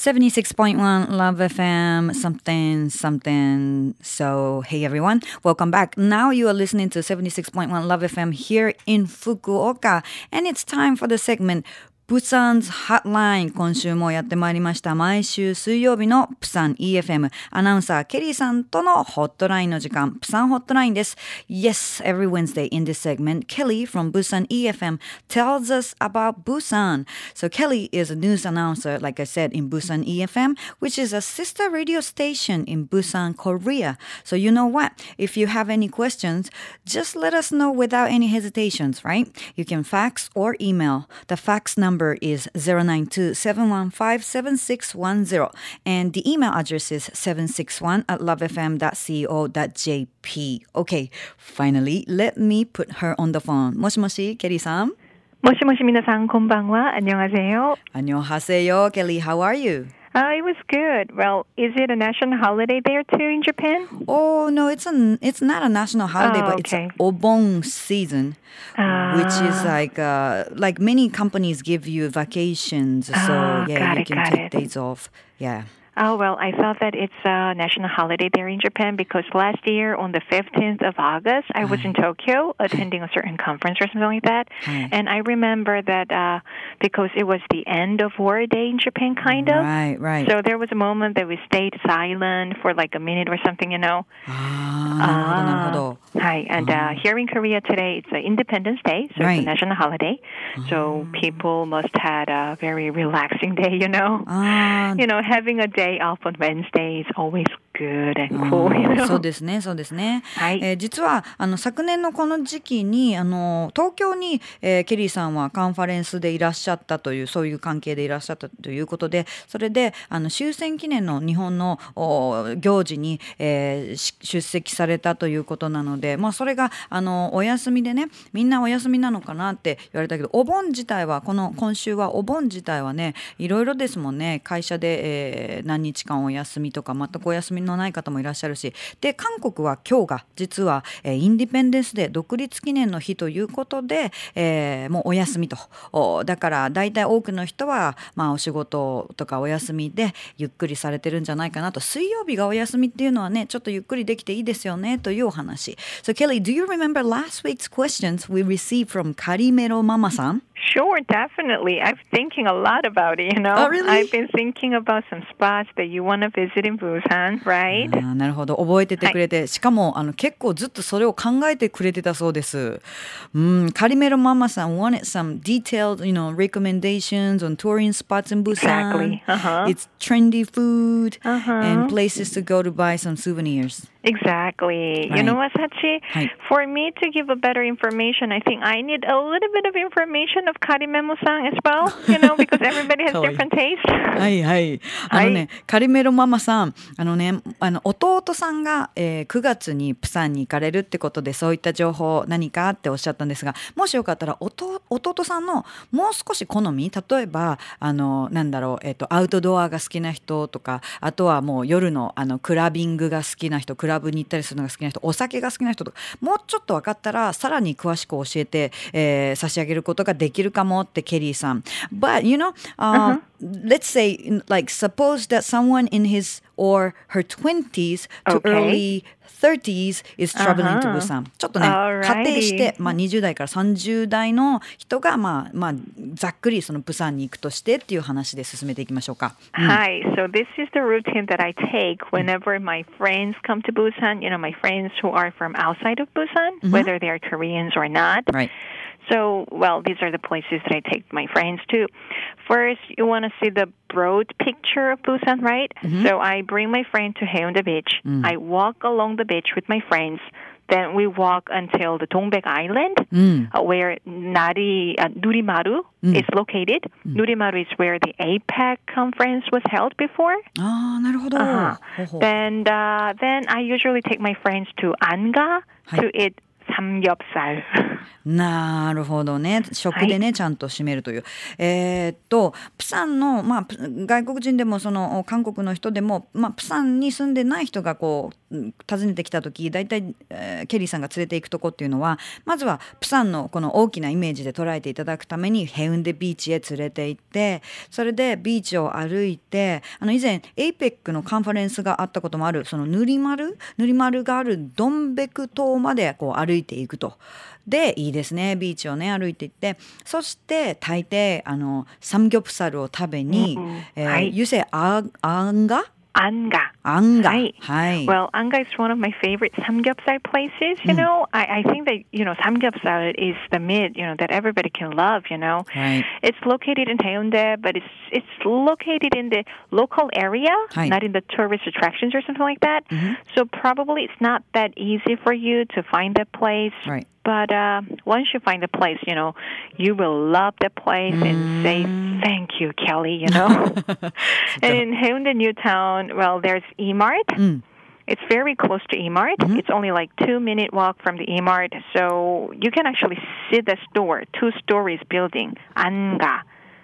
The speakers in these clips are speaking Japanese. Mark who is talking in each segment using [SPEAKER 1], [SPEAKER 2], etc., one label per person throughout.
[SPEAKER 1] 76.1 Love FM, something, something. So, hey everyone, welcome back. Now you are listening to 76.1 Love FM here in Fukuoka, and it's time for the segment プサンズハットライン今週もやってまいりました毎週水曜日のプサン EFM アナウンサーケリーさんとのホットラインの時間プサンホットラインです Yes, every Wednesday in this segment Kelly from Busan EFM tells us about Busan So Kelly is a news announcer like I said in Busan EFM which is a sister radio station in Busan, Korea So you know what? If you have any questions just let us know without any hesitations, right? You can fax or email The fax number number is 092-715-7610 and the email address is 761 at lovefm.co.jp. Okay, finally, let me put her on the phone. もしもし, Kelly-san?
[SPEAKER 2] もしもし皆さんこんばんは。안녕하세요.
[SPEAKER 1] 안녕하세요. Kelly, how are you?
[SPEAKER 2] Uh, it was good. Well, is it a national holiday there too in Japan?
[SPEAKER 1] Oh no, it's a it's not a national holiday,
[SPEAKER 2] Oh,
[SPEAKER 1] but
[SPEAKER 2] okay.
[SPEAKER 1] it's Obon season, which is
[SPEAKER 2] Ah.
[SPEAKER 1] like uh, like many companies give you vacations, so
[SPEAKER 2] Ah,
[SPEAKER 1] yeah, you can take
[SPEAKER 2] it.
[SPEAKER 1] days off. Yeah.
[SPEAKER 2] Oh, well, I thought that it's a national holiday there in Japan because last year on the 15th of August, I was in mm. Tokyo attending a certain conference or something like that.
[SPEAKER 1] Mm.
[SPEAKER 2] And I remember that uh, because it was the end of War Day in Japan, kind of.
[SPEAKER 1] Right, right.
[SPEAKER 2] So there was a moment that we stayed silent for like a minute or something, you know.
[SPEAKER 1] Ah, uh,
[SPEAKER 2] Hi, and uh, ah. here in Korea today, it's Independence Day, so
[SPEAKER 1] right.
[SPEAKER 2] it's a national holiday. So ah. people must had a very relaxing day, you know.
[SPEAKER 1] Ah.
[SPEAKER 2] You know, having a day day up on Wednesdays, always
[SPEAKER 1] そうですね、そうですね。
[SPEAKER 2] はい
[SPEAKER 1] えー実はあの昨年のこの時期にあの東京に、えーケリーさんはカンファレンスでいらっしゃったというそういう関係でいらっしゃったということで、それであの終戦記念の日本のお行事に、えーし出席されたということなので、まあそれがあのお休みでね、みんなお休みなのかなって言われたけど、お盆自体はこの今週はお盆自体はね、いろいろですもんね。会社で、えー何日間お休みとか全くお休みののない方もいらっしゃるしで韓国は今日が実は、えーインディペンデンスデー独立記念の日ということで、えーもうお休みと。おだから大体多くの人は、まあ、お仕事とかお休みでゆっくりされてるんじゃないかなと。水曜日がお休みっていうのはねちょっとゆっくりできていいですよねというお話。So Kelly, do you remember last week's questions we received from カリメロママさん
[SPEAKER 2] Sure, definitely. I'm thinking a lot about it, you know.
[SPEAKER 1] Oh, really?
[SPEAKER 2] I've been thinking about some spots that you want to visit in Busan, right?
[SPEAKER 1] あーなるほど覚えててくれて、しかもあの結構ずっとそれを考えてくれてたそうです。うん、カリメロママさん wanted some detailed, you know, recommendations on touring spots in Busan.
[SPEAKER 2] Exactly. Uh-huh.
[SPEAKER 1] It's trendy food
[SPEAKER 2] Uh-huh.
[SPEAKER 1] and places to go to buy some souvenirs.
[SPEAKER 2] Exactly. You
[SPEAKER 1] Right.
[SPEAKER 2] know what, Sachi?
[SPEAKER 1] Right.
[SPEAKER 2] For me to give a better information, I think I need a little bit of information of Karimemo-san as well, you know, because everybody has different tastes.
[SPEAKER 1] はいはい。あのね、
[SPEAKER 2] はい
[SPEAKER 1] カリメロママさん、あのね、あの弟さんが、えー9月にプサンに行かれるってことで、そういった情報何かっておっしゃったんですが、もしよかったら弟弟さんのもう少し好み、例えばあのなんだろう、えっ、とアウトドアが好きな人とか、あとはもう夜のあのクラビングが好きな人、クラブに行ったりするのが好きな人、お酒が好きな人とか、もうちょっと分かったらさらに詳しく教えて、えー差し上げることができるかもってケリーさん。But you know, uh, let's say like suppose that someone in his or her 20s to
[SPEAKER 2] Okay.
[SPEAKER 1] early 30s is traveling to
[SPEAKER 2] あは
[SPEAKER 1] Busan ちょっとね
[SPEAKER 2] Alrighty.
[SPEAKER 1] 仮定して、まあ、20代から30代の人が、まあまあ、ざっくりそのプサンに行くとしてっていう話で進めていきましょうか。
[SPEAKER 2] Hi. So this is the routine that I take whenever my friends come to Busan. You know, my friends who are from outside of Busan, whether they are Koreans or not.
[SPEAKER 1] Right.
[SPEAKER 2] So, well, these are the places that I take my friends to. First, you want to see the broad picture of Busan, right? Mm-hmm. So I bring my friend to Haeundae Beach. Mm. I walk along the beach with my friends. Then we walk until the Dongbek Island, mm. uh, where Nari uh, Nurimaru mm. is located. Mm. Nurimaru is where the APEC conference was held before.
[SPEAKER 1] Ah,
[SPEAKER 2] uh-huh. Then, uh, then I usually take my friends to Anga to eat 삼겹살.
[SPEAKER 1] なるほどね食でね、ちゃんと締めるというえーっとプサンの、まあ、プ外国人でもその韓国の人でも、まあ、プサンに住んでない人がこううん訪ねてきた時大体、えーケリーさんが連れて行くとこっていうのはまずはプサンのこの大きなイメージで捉えていただくためにヘウンデビーチへ連れて行ってそれでビーチを歩いてあの以前 APEC のカンファレンスがあったこともあるその塗り丸塗り丸があるドンベク島までこう歩いて て、いくと。でいいですね。ビーチをね歩いていって。そして大抵あのサムギョプサルを食べに、
[SPEAKER 2] うんうん。
[SPEAKER 1] えー
[SPEAKER 2] はい。
[SPEAKER 1] You say ああんが
[SPEAKER 2] Anga.
[SPEAKER 1] Anga. Hi.
[SPEAKER 2] Well, Anga is one of my favorite samgyeopsal places. You mm. know, I, I think that, you know, samgyeopsal is the meat, you know, that everybody can love, you know.
[SPEAKER 1] Right.
[SPEAKER 2] It's located in Haeundae, but it's it's located in the local area,
[SPEAKER 1] Hi.
[SPEAKER 2] not in the tourist attractions or something like that. Mm-hmm. So probably it's not that easy for you to find that place.
[SPEAKER 1] Right
[SPEAKER 2] but uh, once you find the place, you know, you will love the place and say mm. thank you, Kelly. You know. and in Haeundae New Town, well, there's E-Mart. Mm.
[SPEAKER 1] うん、
[SPEAKER 2] It's very close to E-Mart. Mm-hmm. It's only like two minute walk from the E-Mart, so you can actually see the store, two stories building. Anga.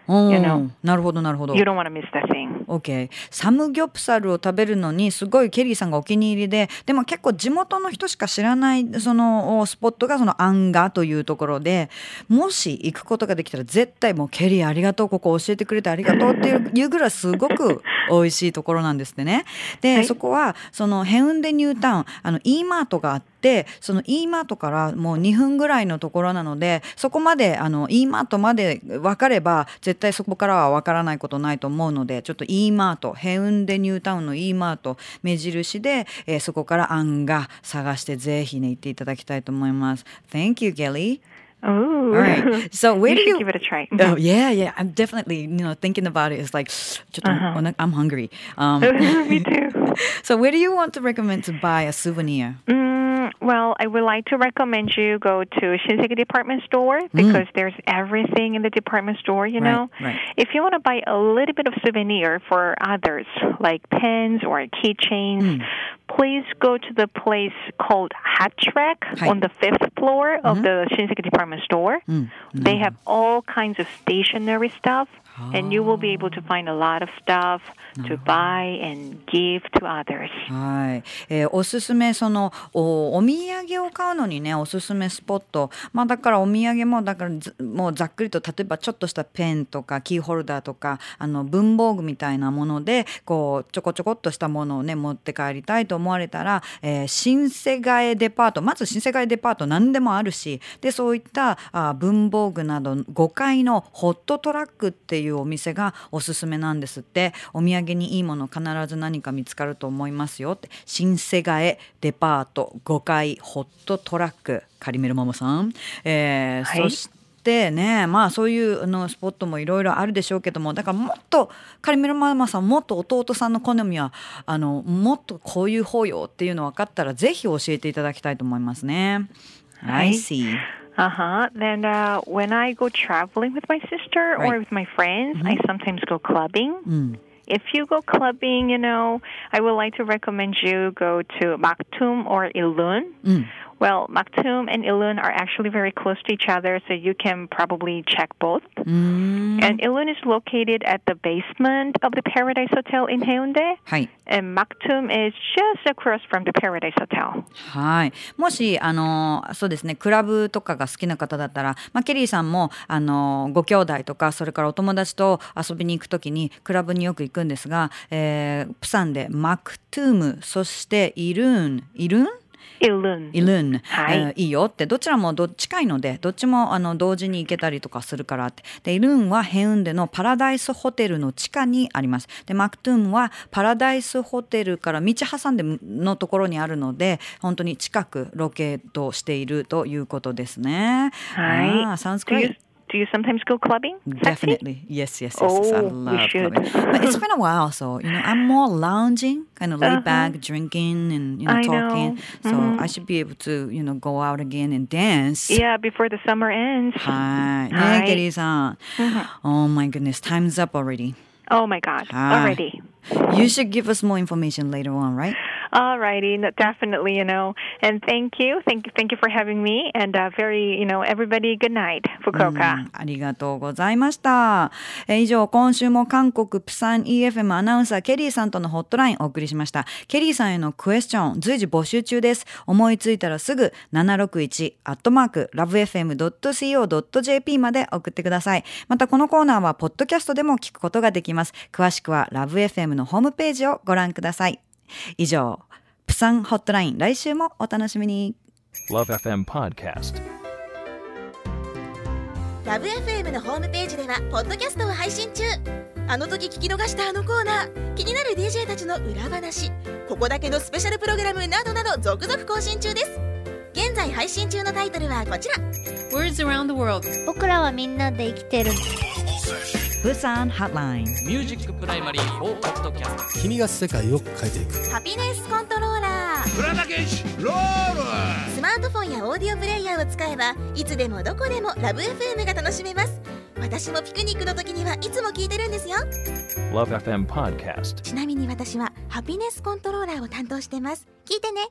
[SPEAKER 2] You know?
[SPEAKER 1] なるほどなるほど
[SPEAKER 2] You don't want to miss that thing.
[SPEAKER 1] OK サムギョプサルを食べるのにすごいケリーさんがお気に入りででも結構地元の人しか知らないそのおスポットがそのアンガというところでもし行くことができたら絶対もうケリーありがとうここ教えてくれてありがとうっていういうぐらいすごく 美味しいところなんですってね。で、
[SPEAKER 2] はい
[SPEAKER 1] そこはそのヘウンデニュータウンあの E マートがあってその E マートからもう2分ぐらいのところなのでそこまであの E マートまで分かれば絶対そこからは分からないことないと思うのでちょっと E マートヘウンデニュータウンの E マート目印で、えーそこから案が探してぜひね行っていただきたいと思います。Thank you, Kelly.
[SPEAKER 2] Ooh.
[SPEAKER 1] All right. So where
[SPEAKER 2] you
[SPEAKER 1] do you
[SPEAKER 2] give it a try.
[SPEAKER 1] Oh yeah, yeah. I'm definitely, you know, thinking about it. It's like, ちょっと、おな I'm hungry. Um,
[SPEAKER 2] Me too.
[SPEAKER 1] so where do you want to recommend to buy a souvenir?
[SPEAKER 2] Mm, well, I would like to recommend you go to Shinseki department store mm. because there's everything in the department store, you know.
[SPEAKER 1] right.
[SPEAKER 2] If you want to buy a little bit of souvenir for others, like pens or keychains, mm. please go to the place called Hat Track
[SPEAKER 1] Hi.
[SPEAKER 2] on the fifth floor of mm-hmm. the Shinseki department store. Mm. They have all kinds of stationery stuff. And you will be able to find a lot of stuff to buy and give to others.
[SPEAKER 1] はい、えーおすすめそのおお土産を買うのにねおすすめスポット。まあだからお土産もだからずもうざっくりと例えばちょっとしたペンとかキーホルダーとかあの文房具みたいなものでこうちょこちょこっとしたものをね持って帰りたいと思われたら、えー新世界デパート。まず新世界デパート何でもあるしでそういったあ文房具など5階のホットトラックっていうお店がおすすめなんですって。お土産にいいもの必ず何か見つかると思いますよって。新世界デパート5階ホットトラック。カリメルママさん、えー
[SPEAKER 2] はい。
[SPEAKER 1] そしてねまあそういうあのスポットもいろいろあるでしょうけども。だからもっとカリメルママさんもっと弟さんの好みはあのもっとこういう方よっていうの分かったらぜひ教えていただきたいと思いますね。
[SPEAKER 2] はい。
[SPEAKER 1] I see.
[SPEAKER 2] Uh huh. Then uh, when I go traveling with my sister
[SPEAKER 1] right.
[SPEAKER 2] or with my friends, mm-hmm. I sometimes go clubbing.
[SPEAKER 1] Mm.
[SPEAKER 2] If you go clubbing, you know, I would like to recommend you go to Maktoum or Ilun.
[SPEAKER 1] Mm.
[SPEAKER 2] Well, Maktum and Ilun are actually very close to each other, so you can probably check both.
[SPEAKER 1] うーん
[SPEAKER 2] And Ilun is located at the basement of the Paradise Hotel in Haeundae,
[SPEAKER 1] はい。
[SPEAKER 2] and Maktum is just across from the Paradise Hotel.
[SPEAKER 1] はい。もし、あの、そうですね、クラブとかが好きな方だったら、まあ、ケリーさんも、あの、ご兄弟とか、それからお友達と遊びに行くときに、クラブによく行くんですが、えープサンでマクトゥーム、そしてイルーン、イルーン イルーン、
[SPEAKER 2] はい。
[SPEAKER 1] えーいいよって。どちらもど近いのでどっちもあの同時に行けたりとかするからって。でイルーンはヘウンデのパラダイスホテルの地下にあります。でマクトゥーンはパラダイスホテルから道挟んでのところにあるので本当に近くロケートしているということですね。
[SPEAKER 2] はい。
[SPEAKER 1] あー sounds
[SPEAKER 2] Do you,
[SPEAKER 1] great
[SPEAKER 2] Do you sometimes go clubbing?
[SPEAKER 1] Definitely. Sexy? Yes, yes, yes. Oh, yes. I
[SPEAKER 2] oh,
[SPEAKER 1] love clubbing. But it's been a while, so you know, I'm more lounging, kind of
[SPEAKER 2] uh-huh.
[SPEAKER 1] laid back, uh-huh. drinking and you know,
[SPEAKER 2] I
[SPEAKER 1] talking.
[SPEAKER 2] Know.
[SPEAKER 1] So
[SPEAKER 2] mm-hmm.
[SPEAKER 1] I should be able to, you know, go out again and dance.
[SPEAKER 2] Yeah, before the summer ends.
[SPEAKER 1] Hi. Hi. Mm-hmm. Oh my goodness, time's up already.
[SPEAKER 2] Oh my god.
[SPEAKER 1] Hi.
[SPEAKER 2] Already.
[SPEAKER 1] You should give us more information later on, right?
[SPEAKER 2] Alrighty, no, definitely, you know, and thank you, thank you, thank you for having me, and uh, very, you know, everybody, good night, 福岡。
[SPEAKER 1] ありがとうございました。え以上、今週も韓国プサン EFM アナウンサーケリーさんとのホットラインお送りしました。ケリーさんへのクエスチョン随時募集中です。思いついたらすぐ761アットマーク lovefm.co.jp まで送ってください。またこのコーナーはポッドキャストでも聞くことができます。詳しくは LoveFM のホームページをご覧ください。以上、プサンホットライン来週もお楽しみに。
[SPEAKER 3] Love FM Podcast.
[SPEAKER 4] Love FM のホームページではポッドキャストを配信中。あの時聞き逃したあのコーナー。気になる DJ たちの裏話。ここだけのスペシャルプログラムなどなど続々更新中です。現在配信中のタイトルはこちら。
[SPEAKER 5] Words around the world.
[SPEAKER 6] 僕らはみんなで生きてる
[SPEAKER 1] プサンホットライン。
[SPEAKER 7] ミュージックプライマリー4ポッドキャスト
[SPEAKER 8] 君が世界を変えていく。
[SPEAKER 4] ハピネスコントローラースマートフォンやオーディオプレイヤーを使えばいつでもどこでもラブ f m が楽しめます。私もピクニックの時にはいつも聞いてるんですよ。
[SPEAKER 3] Love FM Podcast.
[SPEAKER 4] ちなみに私はハピネスコントローラーを担当してます。聞いてね